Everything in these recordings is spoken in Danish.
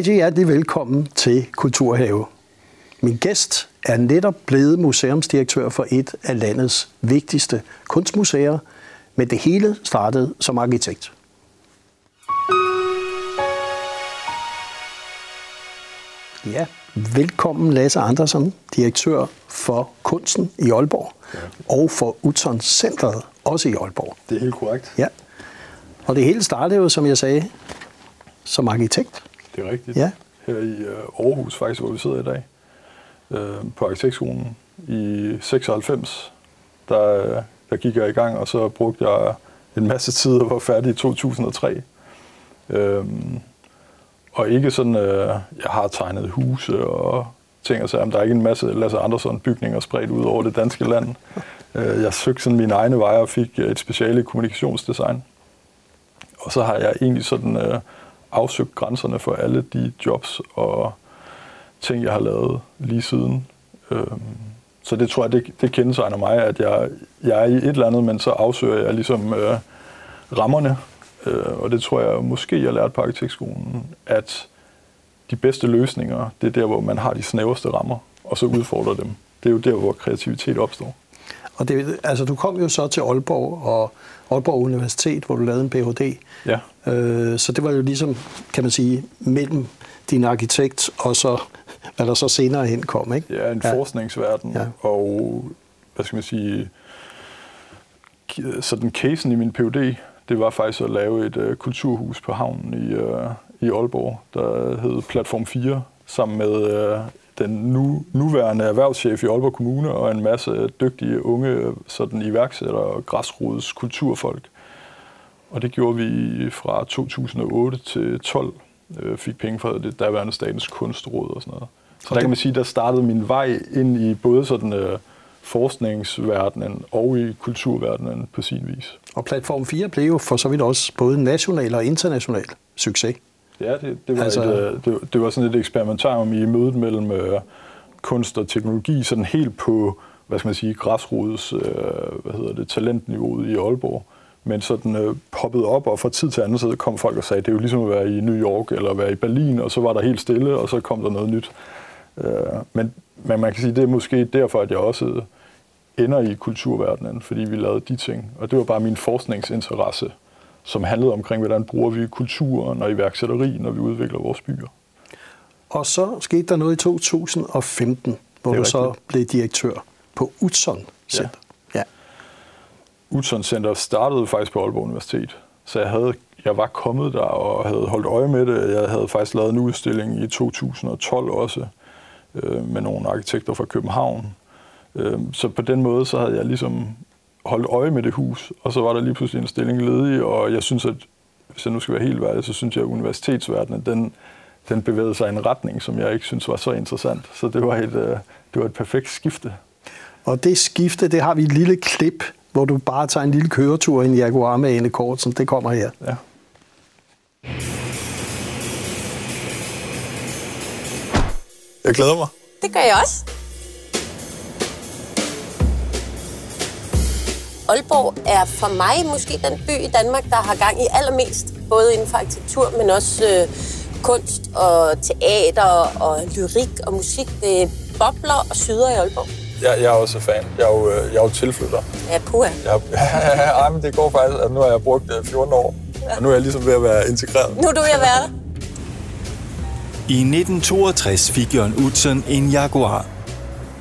rigtig hjertelig velkommen til Kulturhave. Min gæst er netop blevet museumsdirektør for et af landets vigtigste kunstmuseer, men det hele startede som arkitekt. Ja, velkommen Lasse Andersen, direktør for kunsten i Aalborg, ja. og for Utzon Centeret, også i Aalborg. Det er helt korrekt. Ja, og det hele startede jo, som jeg sagde, som arkitekt. Det er rigtigt. Ja. Her i øh, Aarhus, faktisk, hvor vi sidder i dag, øh, på arkitektskolen i 96, der, der gik jeg i gang, og så brugte jeg en masse tid og var færdig i 2003. Øhm, og ikke sådan, øh, jeg har tegnet huse og ting og sager, men der er ikke en masse Lasse Andersson bygninger spredt ud over det danske land. Øh, jeg søgte sådan mine egne veje og fik et speciale i kommunikationsdesign. Og så har jeg egentlig sådan øh, afsøgt grænserne for alle de jobs og ting, jeg har lavet lige siden. Øhm, så det tror jeg, det, det kendetegner mig, at jeg, jeg er i et eller andet, men så afsøger jeg ligesom øh, rammerne. Øh, og det tror jeg måske, jeg lærte på arkitektskolen, at de bedste løsninger, det er der, hvor man har de snæverste rammer, og så udfordrer dem. Det er jo der, hvor kreativitet opstår. Og det, altså, du kom jo så til Aalborg og Aalborg Universitet, hvor du lavede en Ph.D. Ja. Øh, så det var jo ligesom, kan man sige, mellem din arkitekt og så, hvad der så senere hen kom, ikke? Ja, en ja. forskningsverden, ja. og hvad skal man sige, sådan casen i min Ph.D., det var faktisk at lave et uh, kulturhus på havnen i, uh, i Aalborg, der hed Platform 4, sammen med uh, den nu, nuværende erhvervschef i Aalborg Kommune og en masse dygtige unge sådan iværksættere og græsrods kulturfolk. Og det gjorde vi fra 2008 til 12. Øh, fik penge fra det daværende Statens Kunstråd og sådan noget. Så og der kan man sige, der startede min vej ind i både sådan øh, forskningsverdenen og i kulturverdenen på sin vis. Og Platform 4 blev jo for så vidt også både national og international succes. Ja, det, det, var, altså... et, øh, det, det var sådan et eksperimentarium i mødet mellem øh, kunst og teknologi, sådan helt på, hvad skal man sige, græsrods, øh, hvad hedder det, talentniveauet i Aalborg. Men så den øh, poppede op, og fra tid til anden så kom folk og sagde, det er jo ligesom at være i New York eller at være i Berlin, og så var der helt stille, og så kom der noget nyt. Øh, men, men man kan sige, det er måske derfor, at jeg også ender i kulturverdenen, fordi vi lavede de ting. Og det var bare min forskningsinteresse, som handlede omkring, hvordan bruger vi kulturen og iværksætteri, når vi udvikler vores byer. Og så skete der noget i 2015, hvor du rigtigt. så blev direktør på Utzon Center. Ja. ja. Utzon Center startede faktisk på Aalborg Universitet, så jeg, havde, jeg var kommet der og havde holdt øje med det. Jeg havde faktisk lavet en udstilling i 2012 også øh, med nogle arkitekter fra København. Øh, så på den måde så havde jeg ligesom holdt øje med det hus, og så var der lige pludselig en stilling ledig, og jeg synes, at hvis jeg nu skal være helt værdig, så synes jeg, at universitetsverdenen, den, den bevægede sig i en retning, som jeg ikke synes var så interessant. Så det var et, øh, det var et perfekt skifte. Og det skifte, det har vi et lille klip, hvor du bare tager en lille køretur i en Jaguar med Ane Kortsen. Det kommer her. Ja. Jeg glæder mig. Det gør jeg også. Aalborg er for mig måske den by i Danmark, der har gang i allermest, både inden for arkitektur, men også øh, kunst og teater og lyrik og musik. Det bobler og syder i Aalborg. Jeg, jeg er også fan. Jeg er jo, øh, jeg er jo tilflytter. Ja, puha. Jeg, ja, men det går faktisk, at nu har jeg brugt 14 øh, år, og nu er jeg ligesom ved at være integreret. Nu er du ved at være der. I 1962 fik Jørgen Utzon en Jaguar.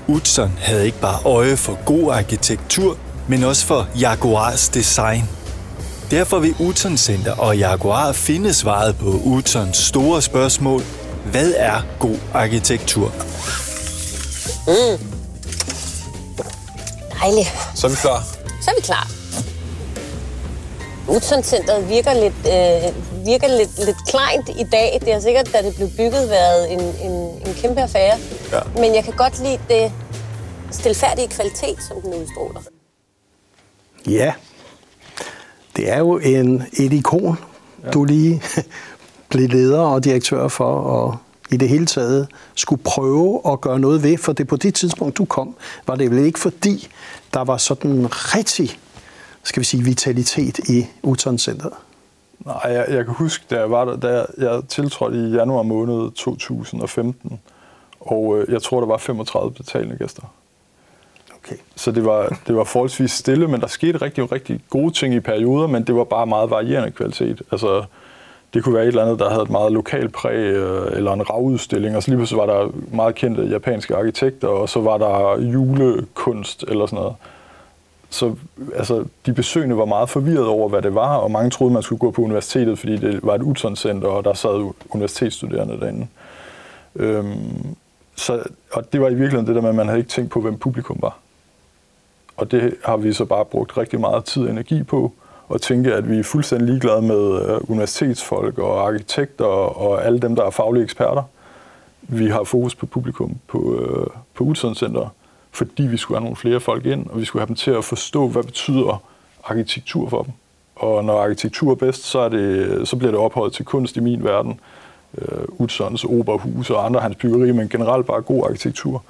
Utzon havde ikke bare øje for god arkitektur, men også for Jaguars design. Derfor vil Uton Center og Jaguar finde svaret på Utons store spørgsmål. Hvad er god arkitektur? Mm. Dejligt. Så er vi klar. Så er vi klar. Uton Centeret virker lidt, øh, virker lidt, lidt kleint i dag. Det har sikkert, da det blev bygget, været en, en, en kæmpe affære. Ja. Men jeg kan godt lide det stilfærdige kvalitet, som den udstråler. Ja, det er jo en, et ikon, ja. du lige blev leder og direktør for, og i det hele taget skulle prøve at gøre noget ved, for det på det tidspunkt, du kom, var det vel ikke fordi, der var sådan rigtig, skal vi sige, vitalitet i Uton Center? Nej, jeg, jeg kan huske, da jeg var der, da jeg, tiltrådte i januar måned 2015, og øh, jeg tror, der var 35 betalende gæster. Okay. Så det var, det var forholdsvis stille, men der skete rigtig, rigtig gode ting i perioder, men det var bare meget varierende kvalitet. Altså, det kunne være et eller andet, der havde et meget lokal præg, øh, eller en ravudstilling, og så lige pludselig var der meget kendte japanske arkitekter, og så var der julekunst eller sådan noget. Så altså, de besøgende var meget forvirret over, hvad det var, og mange troede, man skulle gå på universitetet, fordi det var et Utzon-center, og der sad universitetsstuderende derinde. Øhm, så, og det var i virkeligheden det der med, at man havde ikke tænkt på, hvem publikum var. Og det har vi så bare brugt rigtig meget tid og energi på, og tænke, at vi er fuldstændig ligeglade med øh, universitetsfolk og arkitekter og alle dem, der er faglige eksperter. Vi har fokus på publikum på, øh, på Utzon Center, fordi vi skulle have nogle flere folk ind, og vi skulle have dem til at forstå, hvad betyder arkitektur for dem. Og når arkitektur er bedst, så, er det, så bliver det ophøjet til kunst i min verden. Øh, Utzons operahus og andre hans byggerier, men generelt bare god arkitektur.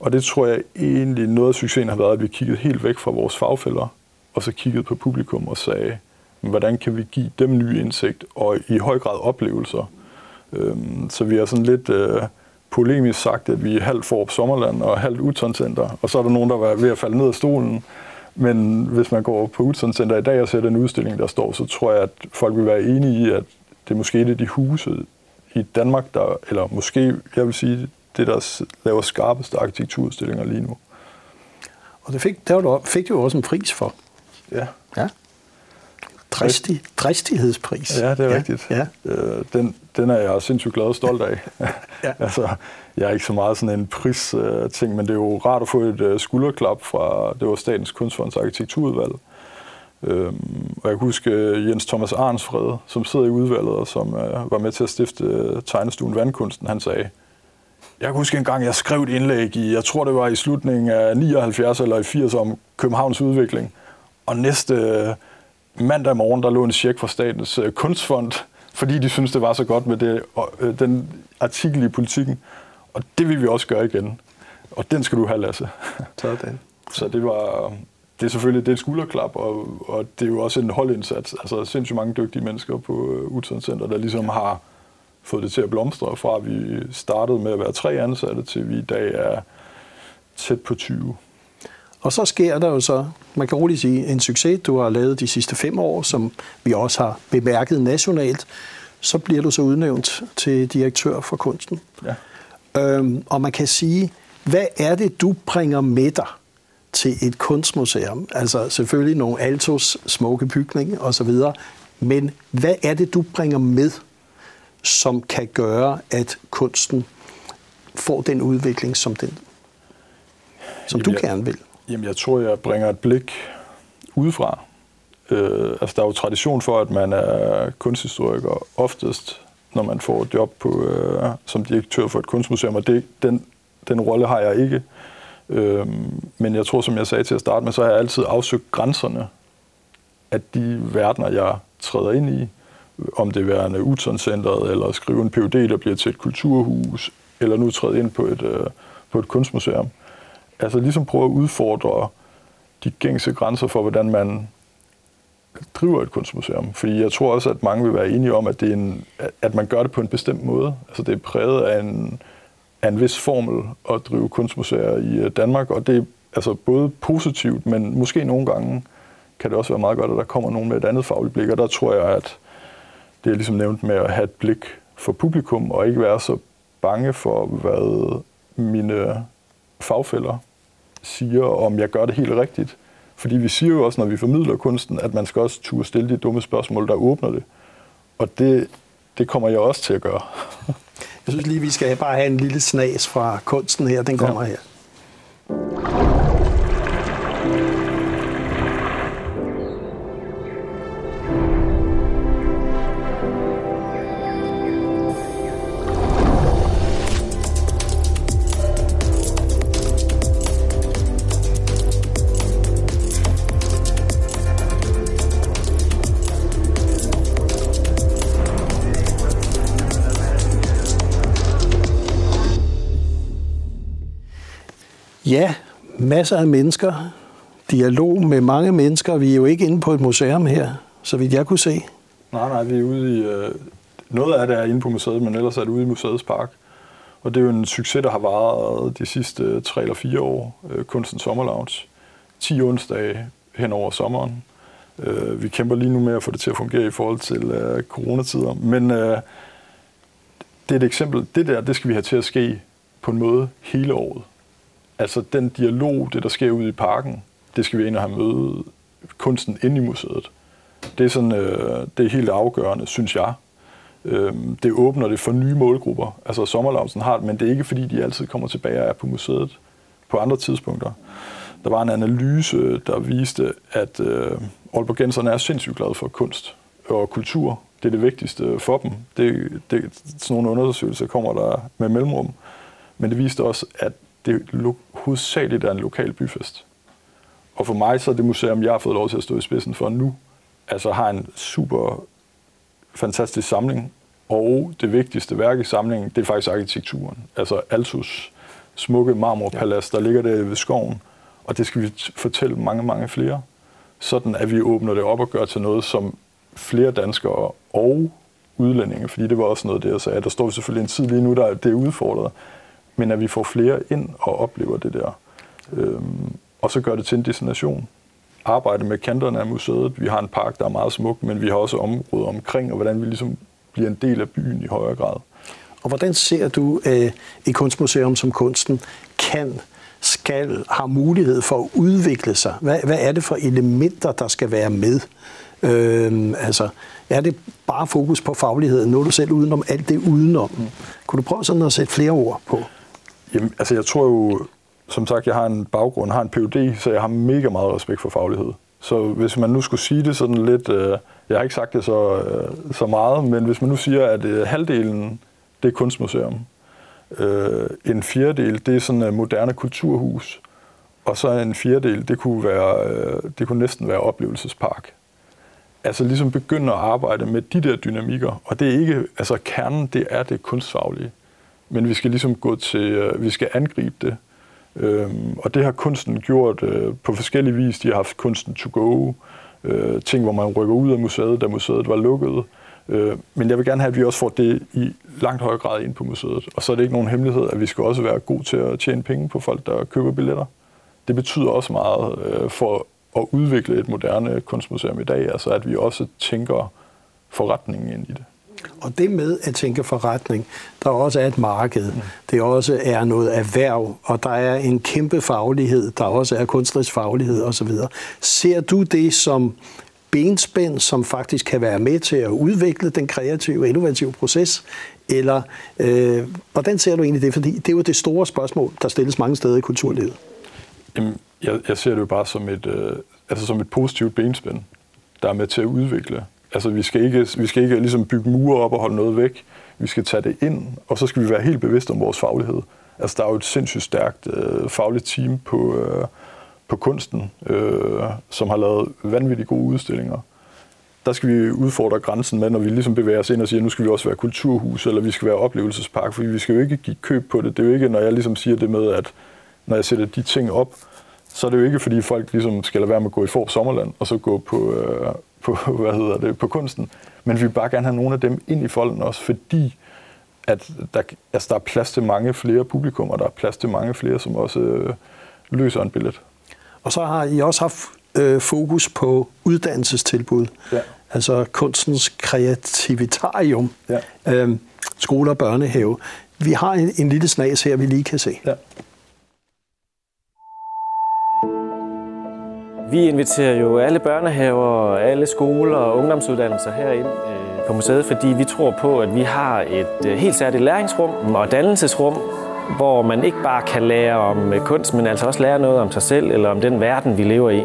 Og det tror jeg egentlig noget af succesen har været, at vi kiggede helt væk fra vores fagfælder, og så kiggede på publikum og sagde, hvordan kan vi give dem ny indsigt og i høj grad oplevelser. Øhm, så vi har sådan lidt øh, polemisk sagt, at vi er halvt Forup Sommerland og halvt Uton Center, og så er der nogen, der var ved at falde ned af stolen. Men hvis man går på Uton Center i dag og ser den udstilling, der står, så tror jeg, at folk vil være enige i, at det er måske et af de huse i Danmark, der, eller måske, jeg vil sige, det, der laver skarpeste arkitekturudstillinger lige nu. Og det fik, der fik du også en pris for. Ja. Ja. Dristig, dristighedspris. Ja, det er ja. rigtigt. Ja. Øh, den, den er jeg sindssygt glad og stolt af. ja. altså, jeg er ikke så meget sådan en pris-ting, men det er jo rart at få et uh, skulderklap fra, det var Statens Kunstfonds Arkitekturudvalg. Øhm, og jeg kan huske uh, Jens Thomas Arnsfred, som sidder i udvalget og som uh, var med til at stifte uh, tegnestuen Vandkunsten, han sagde, jeg kan huske en gang, jeg skrev et indlæg i, jeg tror det var i slutningen af 79 eller i 80 om Københavns udvikling. Og næste øh, mandag morgen, der lå en check fra Statens øh, Kunstfond, fordi de synes det var så godt med det, øh, den artikel i politikken. Og det vil vi også gøre igen. Og den skal du have, Lasse. Sådan. Så det var, det er selvfølgelig det er et skulderklap, og, og det er jo også en holdindsats. Altså sindssygt mange dygtige mennesker på Utzon Center, der ligesom har fået det til at blomstre, fra at vi startede med at være tre ansatte, til vi i dag er tæt på 20. Og så sker der jo så, man kan roligt sige, en succes, du har lavet de sidste fem år, som vi også har bemærket nationalt. Så bliver du så udnævnt til direktør for kunsten. Ja. Øhm, og man kan sige, hvad er det, du bringer med dig til et kunstmuseum? Altså selvfølgelig nogle altos smukke bygning og så videre, men hvad er det, du bringer med, som kan gøre, at kunsten får den udvikling, som, den, som Jamen, du gerne vil? Jamen, jeg tror, jeg bringer et blik udefra. Øh, altså, der er jo tradition for, at man er kunsthistoriker oftest, når man får et job på, øh, som direktør for et kunstmuseum, og det, den, den rolle har jeg ikke. Øh, men jeg tror, som jeg sagde til at starte med, så har jeg altid afsøgt grænserne af de verdener, jeg træder ind i. Om det værende en Uton-centret, eller skrive en PUD, der bliver til et kulturhus, eller nu træde ind på et, øh, på et kunstmuseum altså ligesom prøve at udfordre de gængse grænser for, hvordan man driver et kunstmuseum. Fordi jeg tror også, at mange vil være enige om, at, det er en, at man gør det på en bestemt måde. Altså det er præget af en, af en vis formel at drive kunstmuseer i øh, Danmark, og det er altså både positivt, men måske nogle gange kan det også være meget godt, at der kommer nogen med et andet fagligt blik, og der tror jeg, at det er ligesom nævnt med at have et blik for publikum, og ikke være så bange for, hvad mine fagfælder siger, om jeg gør det helt rigtigt. Fordi vi siger jo også, når vi formidler kunsten, at man skal også turde stille de dumme spørgsmål, der åbner det. Og det, det kommer jeg også til at gøre. jeg synes lige, vi skal bare have en lille snas fra kunsten her. Den kommer ja. her. Ja, masser af mennesker. Dialog med mange mennesker. Vi er jo ikke inde på et museum her, så vidt jeg kunne se. Nej, nej, vi er ude i... Øh, noget af det er inde på museet, men ellers er det ude i museets park. Og det er jo en succes, der har varet de sidste øh, tre eller fire år. Øh, Kunstens Sommerlounge. 10 onsdage hen over sommeren. Øh, vi kæmper lige nu med at få det til at fungere i forhold til øh, coronatider. Men øh, det er et eksempel. Det der, det skal vi have til at ske på en måde hele året. Altså den dialog, det der sker ude i parken, det skal vi ind og have mødet kunsten inde i museet. Det er, sådan, øh, det er helt afgørende, synes jeg. Øh, det åbner det for nye målgrupper. Altså sommerlavsen har det, men det er ikke fordi, de altid kommer tilbage og er på museet på andre tidspunkter. Der var en analyse, der viste, at øh, Aalborgenserne er sindssygt glade for kunst og kultur. Det er det vigtigste for dem. Det, det, sådan nogle undersøgelser kommer der med mellemrum. Men det viste også, at det hovedsageligt er en lokal byfest. Og for mig så er det museum, jeg har fået lov til at stå i spidsen for nu, altså har en super fantastisk samling, og det vigtigste værk i samlingen, det er faktisk arkitekturen. Altså Altus smukke marmorpalads, der ligger der ved skoven, og det skal vi fortælle mange, mange flere, sådan at vi åbner det op og gør til noget, som flere danskere og udlændinge, fordi det var også noget, det jeg sagde. Der står selvfølgelig en tid lige nu, der det er udfordret, men at vi får flere ind og oplever det der. Øhm, og så gør det til en destination. Arbejde med kanterne af museet. Vi har en park, der er meget smuk, men vi har også områder omkring, og hvordan vi ligesom bliver en del af byen i højere grad. Og hvordan ser du øh, et kunstmuseum som kunsten kan, skal, har mulighed for at udvikle sig? Hvad, hvad er det for elementer, der skal være med? Øh, altså, er det bare fokus på fagligheden? Nu er du selv udenom alt det udenom. Mm. Kunne du prøve sådan at sætte flere ord på? Jamen, altså jeg tror jo, som sagt, jeg har en baggrund, har en PhD, så jeg har mega meget respekt for faglighed. Så hvis man nu skulle sige det sådan lidt, øh, jeg har ikke sagt det så, øh, så meget, men hvis man nu siger, at øh, halvdelen, det er kunstmuseum, øh, en fjerdedel, det er sådan et moderne kulturhus, og så en fjerdedel, det kunne, være, øh, det kunne næsten være oplevelsespark. Altså ligesom begynde at arbejde med de der dynamikker, og det er ikke, altså kernen, det er det kunstfaglige. Men vi skal ligesom gå til, øh, vi skal angribe det. Øhm, og det har kunsten gjort øh, på forskellige vis. De har haft kunsten to go, øh, ting, hvor man rykker ud af museet, da museet var lukket. Øh, men jeg vil gerne have, at vi også får det i langt højere grad ind på museet. Og så er det ikke nogen hemmelighed, at vi skal også være gode til at tjene penge på folk, der køber billetter. Det betyder også meget øh, for at udvikle et moderne kunstmuseum i dag, altså at vi også tænker forretningen ind i det. Og det med at tænke forretning, der også er et marked, det også er noget erhverv, og der er en kæmpe faglighed, der også er kunstnerisk faglighed osv. Ser du det som benspænd, som faktisk kan være med til at udvikle den kreative og innovative proces, eller øh, hvordan ser du egentlig det? Fordi det er jo det store spørgsmål, der stilles mange steder i kulturlivet. Jamen, jeg, jeg ser det jo bare som et, øh, altså som et positivt benspænd, der er med til at udvikle Altså, vi skal ikke, vi skal ikke ligesom bygge mure op og holde noget væk. Vi skal tage det ind, og så skal vi være helt bevidste om vores faglighed. Altså, der er jo et sindssygt stærkt øh, fagligt team på, øh, på kunsten, øh, som har lavet vanvittigt gode udstillinger. Der skal vi udfordre grænsen med, når vi ligesom bevæger os ind og siger, at nu skal vi også være kulturhus, eller vi skal være oplevelsespark, for vi skal jo ikke give køb på det. Det er jo ikke, når jeg ligesom siger det med, at når jeg sætter de ting op, så er det jo ikke, fordi folk ligesom skal lade være med at gå i for sommerland, og så gå på, øh, på, hvad hedder det, på kunsten. Men vi vil bare gerne have nogle af dem ind i folden også, fordi at der, altså der er plads til mange flere publikummer, der er plads til mange flere, som også øh, løser en billet. Og så har I også haft øh, fokus på uddannelsestilbud. Ja. Altså kunstens kreativitarium. Ja. Øh, skole og børnehave. Vi har en, en lille snas her, vi lige kan se. Ja. Vi inviterer jo alle børnehaver, alle skoler og ungdomsuddannelser herind øh, på museet, fordi vi tror på, at vi har et øh, helt særligt læringsrum og dannelsesrum, hvor man ikke bare kan lære om øh, kunst, men altså også lære noget om sig selv eller om den verden, vi lever i.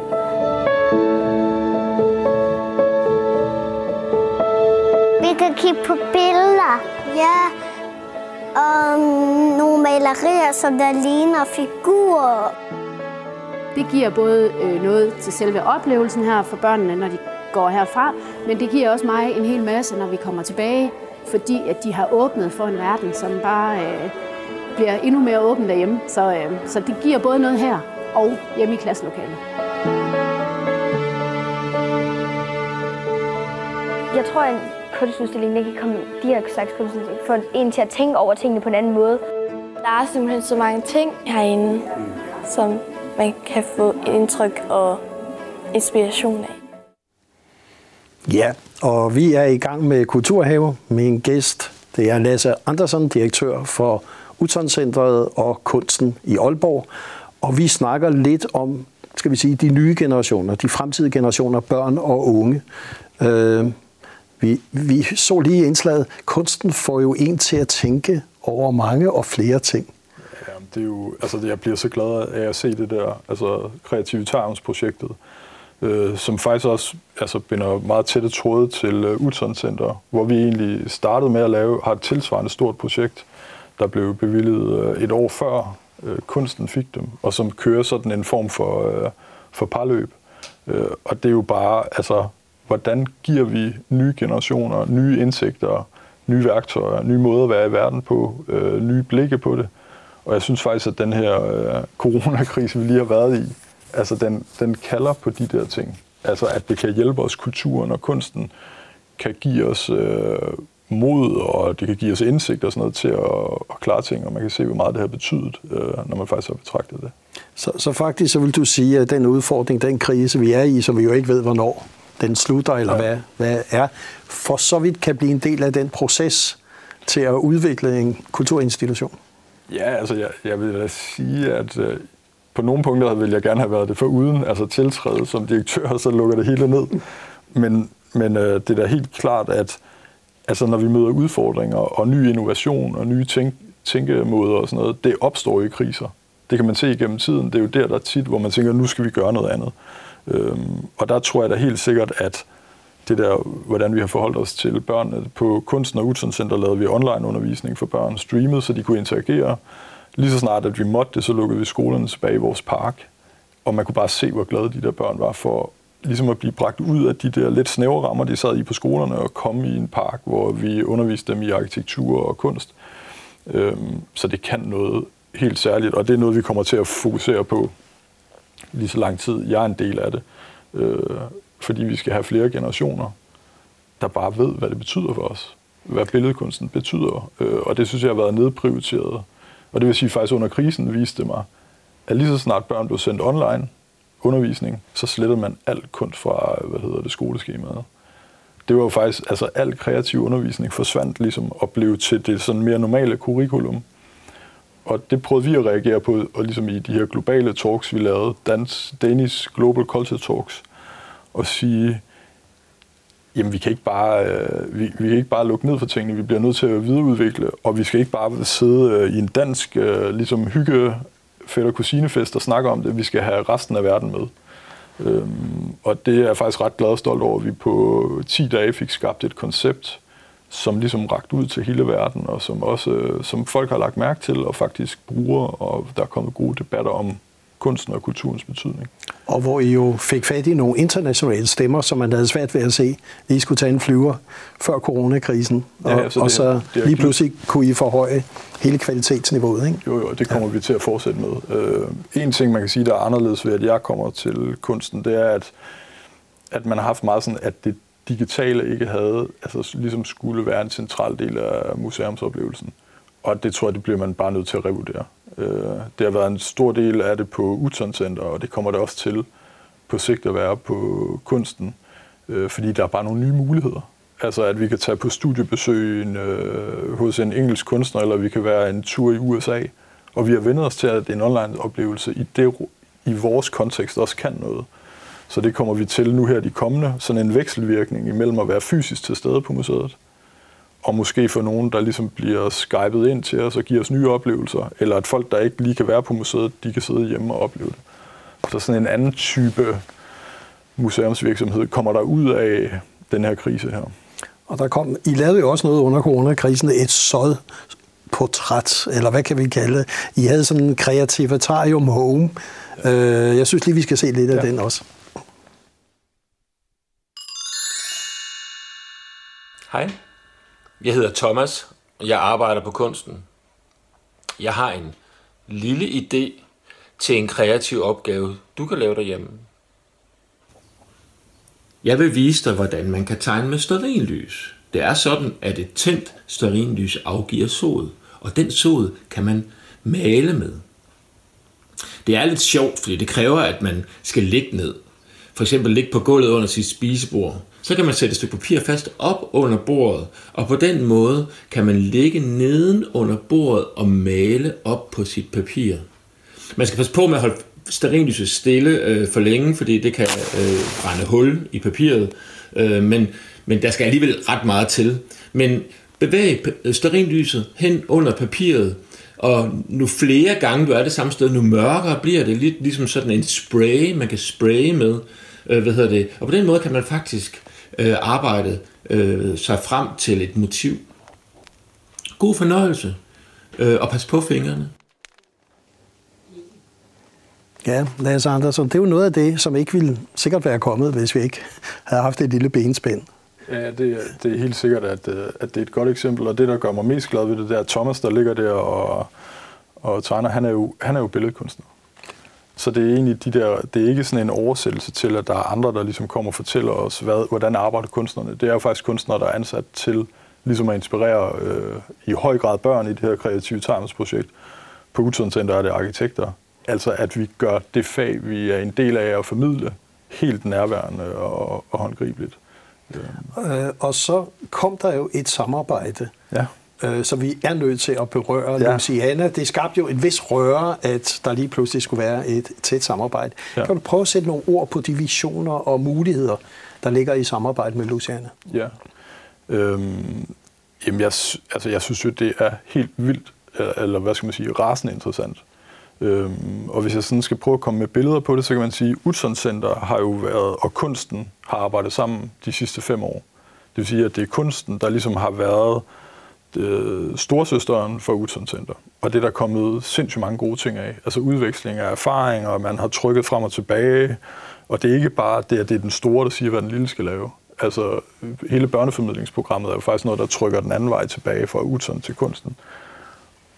Vi kan kigge på billeder, ja, og nogle malerier, som der ligner figurer. Det giver både øh, noget til selve oplevelsen her for børnene, når de går herfra, men det giver også mig en hel masse, når vi kommer tilbage, fordi at de har åbnet for en verden, som bare øh, bliver endnu mere åben derhjemme. Så, øh, så det giver både noget her og hjemme i klasselokalet. Jeg tror, at en kunstudstilling det kan komme, de her slags kunstudstilling, få en til at tænke over tingene på en anden måde. Der er simpelthen så mange ting herinde, som man kan få indtryk og inspiration af. Ja, og vi er i gang med Kulturhave. Min gæst, det er Lasse Andersen, direktør for Utoncentret og Kunsten i Aalborg. Og vi snakker lidt om, skal vi sige, de nye generationer, de fremtidige generationer, børn og unge. Øh, vi, vi så lige indslaget, kunsten får jo en til at tænke over mange og flere ting. Det er jo, altså jeg bliver så glad af at se det der, altså kreativitariumsprojektet, øh, som faktisk også altså, binder meget tætte tråde til øh, Utzon Center, hvor vi egentlig startede med at lave, har et tilsvarende stort projekt, der blev bevilget øh, et år før øh, kunsten fik dem, og som kører sådan en form for, øh, for parløb. Øh, og det er jo bare, altså, hvordan giver vi nye generationer, nye indsigter, nye værktøjer, nye måder at være i verden på, øh, nye blikke på det. Og jeg synes faktisk, at den her uh, coronakrise, vi lige har været i, altså den, den kalder på de der ting. Altså at det kan hjælpe os, kulturen og kunsten kan give os øh, mod, og det kan give os indsigt og sådan noget til at, at klare ting, og man kan se, hvor meget det har betydet, øh, når man faktisk har betragtet det. Så, så faktisk så vil du sige, at den udfordring, den krise, vi er i, som vi jo ikke ved, hvornår den slutter, eller ja. hvad, hvad er, for så vidt kan blive en del af den proces til at udvikle en kulturinstitution? Ja, altså jeg, jeg vil da sige, at øh, på nogle punkter ville jeg gerne have været det for uden, altså tiltræde som direktør, og så lukker det hele ned. Men, men øh, det er da helt klart, at altså, når vi møder udfordringer og ny innovation og nye tænk, tænkemåder og sådan noget, det opstår i kriser. Det kan man se igennem tiden. Det er jo der, der er tit, hvor man tænker, nu skal vi gøre noget andet. Øhm, og der tror jeg da helt sikkert, at det der, hvordan vi har forholdt os til børnene. På Kunsten og Utzon Center lavede vi online undervisning for børn, streamet, så de kunne interagere. Lige så snart, at vi måtte det, så lukkede vi skolerne tilbage i vores park. Og man kunne bare se, hvor glade de der børn var for ligesom at blive bragt ud af de der lidt snævre rammer, de sad i på skolerne, og komme i en park, hvor vi underviste dem i arkitektur og kunst. Øhm, så det kan noget helt særligt, og det er noget, vi kommer til at fokusere på lige så lang tid. Jeg er en del af det, øh, fordi vi skal have flere generationer, der bare ved, hvad det betyder for os. Hvad billedkunsten betyder. Øh, og det synes jeg har været nedprioriteret og det vil sige, faktisk under krisen viste det mig, at lige så snart børn blev sendt online undervisning, så slettede man alt kunst fra, hvad hedder det, skoleskemaet. Det var jo faktisk, altså al kreativ undervisning forsvandt ligesom og blev til det sådan mere normale curriculum. Og det prøvede vi at reagere på, og ligesom i de her globale talks, vi lavede, Dans, Danish Global Culture Talks, og sige, jamen vi kan ikke bare, øh, vi, vi kan ikke bare lukke ned for tingene, vi bliver nødt til at videreudvikle, og vi skal ikke bare sidde øh, i en dansk øh, ligesom hygge fætter kusinefest og snakke om det, vi skal have resten af verden med. Øhm, og det er jeg faktisk ret glad og stolt over, at vi på 10 dage fik skabt et koncept, som ligesom ragt ud til hele verden, og som også øh, som folk har lagt mærke til og faktisk bruger, og der er kommet gode debatter om kunsten og kulturens betydning. Og hvor I jo fik fat i nogle internationale stemmer, som man havde svært ved at se. I skulle tage en flyver før coronakrisen, og, ja, altså og så det, det lige pludselig kunne I forhøje hele kvalitetsniveauet. Ikke? Jo, jo, det kommer ja. vi til at fortsætte med. Uh, en ting, man kan sige, der er anderledes ved, at jeg kommer til kunsten, det er, at, at man har haft meget sådan, at det digitale ikke havde, altså ligesom skulle være en central del af museumsoplevelsen. Og det tror jeg, det bliver man bare nødt til at revurdere. Øh, det har været en stor del af det på Utzon Center, og det kommer det også til på sigt at være på kunsten, øh, fordi der er bare nogle nye muligheder. Altså at vi kan tage på studiebesøg øh, hos en engelsk kunstner, eller vi kan være en tur i USA, og vi har vendt os til, at en online-oplevelse i, det, i vores kontekst også kan noget. Så det kommer vi til nu her de kommende, sådan en vekselvirkning imellem at være fysisk til stede på museet, og måske for nogen, der ligesom bliver skypet ind til os og giver os nye oplevelser, eller at folk, der ikke lige kan være på museet, de kan sidde hjemme og opleve det. Så sådan en anden type museumsvirksomhed kommer der ud af den her krise her. Og der kom, I lavede jo også noget under coronakrisen, et såd portræt, eller hvad kan vi kalde det? I havde sådan en kreativitarium home. Ja. Øh, jeg synes lige, vi skal se lidt af ja. den også. Hej, jeg hedder Thomas, og jeg arbejder på kunsten. Jeg har en lille idé til en kreativ opgave, du kan lave derhjemme. Jeg vil vise dig, hvordan man kan tegne med stearinlys. Det er sådan, at et tændt stearinlys afgiver sod, og den sod kan man male med. Det er lidt sjovt, fordi det kræver, at man skal ligge ned. For eksempel ligge på gulvet under sit spisebord. Så kan man sætte et stykke papir fast op under bordet, og på den måde kan man ligge neden under bordet og male op på sit papir. Man skal passe på med at holde stearinlyset stille øh, for længe, fordi det kan øh, brænde hul i papiret, øh, men, men der skal alligevel ret meget til. Men bevæg øh, stearinlyset hen under papiret, og nu flere gange du er det samme sted, nu mørkere bliver det lidt ligesom sådan en spray, man kan spraye med. Øh, hvad hedder det? Og på den måde kan man faktisk øh, arbejde øh, sig frem til et motiv. God fornøjelse, øh, og pas på fingrene. Ja, Lars Andersen, det er jo noget af det, som ikke ville sikkert være kommet, hvis vi ikke havde haft et lille benspænd. Ja, det, det er helt sikkert, at, øh, at det er et godt eksempel, og det, der gør mig mest glad ved det, der Thomas, der ligger der og, og tegner, han er, jo, han er jo billedkunstner. Så det er egentlig de der, det er ikke sådan en oversættelse til, at der er andre, der ligesom kommer og fortæller os, hvad, hvordan arbejder kunstnerne. Det er jo faktisk kunstnere, der er ansat til ligesom at inspirere øh, i høj grad børn i det her kreative projekt. På Utzon Center er det arkitekter. Altså at vi gør det fag, vi er en del af at formidle, helt nærværende og, og håndgribeligt. Øh, og så kom der jo et samarbejde, ja. Øh, så vi er nødt til at berøre ja. Luciana. Det skabte jo en vis røre, at der lige pludselig skulle være et tæt samarbejde. Ja. Kan du prøve at sætte nogle ord på de visioner og muligheder, der ligger i samarbejde med Luciana? Ja. Øhm, jamen jeg, altså jeg synes jo, det er helt vildt, eller hvad skal man sige, rasende interessant. Øhm, og hvis jeg sådan skal prøve at komme med billeder på det, så kan man sige, at Utzon Center har jo været, og kunsten har arbejdet sammen de sidste fem år. Det vil sige, at det er kunsten, der ligesom har været øh, storsøsteren for Utzon Center. Og det er der kommet sindssygt mange gode ting af. Altså udveksling af erfaringer, og man har trykket frem og tilbage. Og det er ikke bare det, at det er den store, der siger, hvad den lille skal lave. Altså hele børneformidlingsprogrammet er jo faktisk noget, der trykker den anden vej tilbage fra Utzon til kunsten.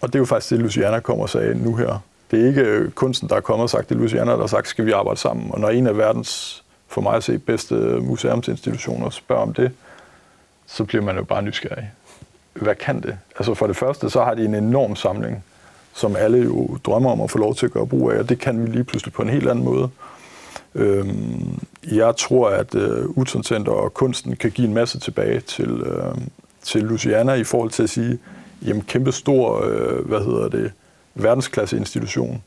Og det er jo faktisk det, Luciana kommer og sagde nu her. Det er ikke øh, kunsten, der er kommet og sagt, det er Luciana, der har sagt, skal vi arbejde sammen. Og når en af verdens, for mig at se, bedste museumsinstitutioner spørger om det, så bliver man jo bare nysgerrig. Hvad kan det? Altså for det første, så har de en enorm samling, som alle jo drømmer om at få lov til at gøre brug af, og det kan vi lige pludselig på en helt anden måde. Øhm, jeg tror, at øh, Utzon Center og kunsten kan give en masse tilbage til, øh, til Luciana i forhold til at sige, jamen kæmpe stor, øh, hvad hedder det, verdensklasse institution.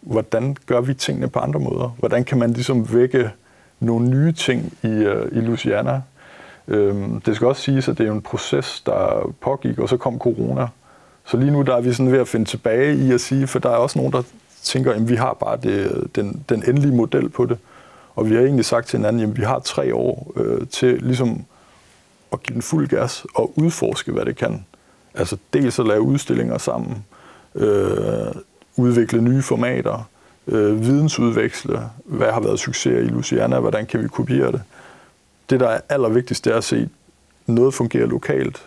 Hvordan gør vi tingene på andre måder? Hvordan kan man ligesom vække nogle nye ting i, øh, i Luciana? Øhm, det skal også siges, at det er en proces, der pågik, og så kom corona. Så lige nu der er vi sådan ved at finde tilbage i at sige, for der er også nogen, der tænker, at vi har bare det, den, den endelige model på det. Og vi har egentlig sagt til hinanden, at vi har tre år øh, til ligesom at give den fuld gas og udforske, hvad det kan. Altså dels at lave udstillinger sammen, øh, udvikle nye formater, øh, vidensudveksle, hvad har været succes i Luciana, hvordan kan vi kopiere det. Det, der er allervigtigst, det er at se, noget fungerer lokalt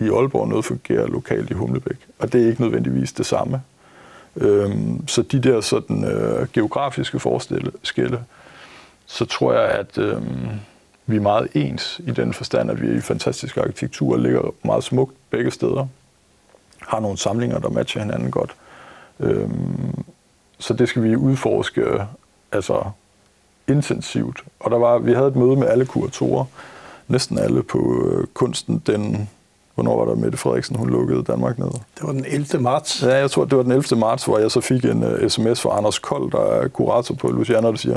i Aalborg, noget fungerer lokalt i Humlebæk. Og det er ikke nødvendigvis det samme. Øhm, så de der sådan, øh, geografiske forskelle, så tror jeg, at øh, vi er meget ens i den forstand, at vi er i fantastisk arkitektur ligger meget smukt begge steder har nogle samlinger, der matcher hinanden godt. Øhm, så det skal vi udforske altså intensivt. Og der var, vi havde et møde med alle kuratorer, næsten alle på øh, kunsten, den, hvornår var der Mette Frederiksen, hun lukkede Danmark ned? Det var den 11. marts. Ja, jeg tror, det var den 11. marts, hvor jeg så fik en uh, sms fra Anders Kold, der er kurator på Luciana, der siger,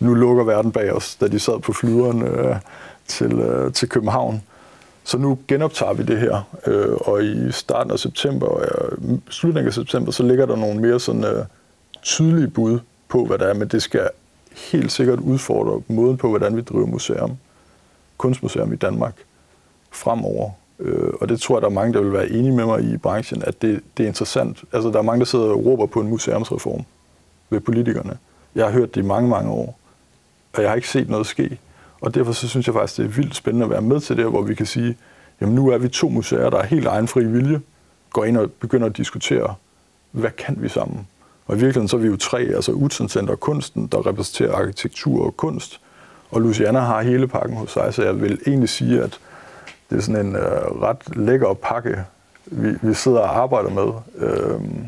nu lukker verden bag os, da de sad på flyveren uh, til, uh, til København. Så nu genoptager vi det her, øh, og i starten af september og øh, slutningen af september, så ligger der nogle mere sådan øh, tydelige bud på, hvad det er, men det skal helt sikkert udfordre måden på, hvordan vi driver museum, kunstmuseum i Danmark fremover. Øh, og det tror jeg, der er mange, der vil være enige med mig i branchen, at det, det er interessant. Altså, der er mange, der sidder og råber på en museumsreform ved politikerne. Jeg har hørt det i mange, mange år, og jeg har ikke set noget ske. Og derfor så synes jeg faktisk, det er vildt spændende at være med til det, hvor vi kan sige, jamen nu er vi to museer, der er helt egen fri vilje, går ind og begynder at diskutere, hvad kan vi sammen? Og i virkeligheden så er vi jo tre, altså Utzon Center og Kunsten, der repræsenterer arkitektur og kunst, Og Luciana har hele pakken hos sig, så jeg vil egentlig sige, at det er sådan en øh, ret lækker pakke, vi, vi sidder og arbejder med. Øhm.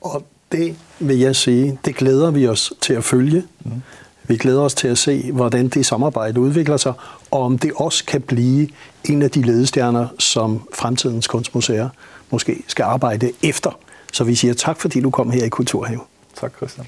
Og det vil jeg sige, det glæder vi os til at følge. Mm. Vi glæder os til at se, hvordan det samarbejde udvikler sig, og om det også kan blive en af de ledestjerner, som fremtidens kunstmuseer måske skal arbejde efter. Så vi siger tak, fordi du kom her i Kulturhave. Tak, Christian.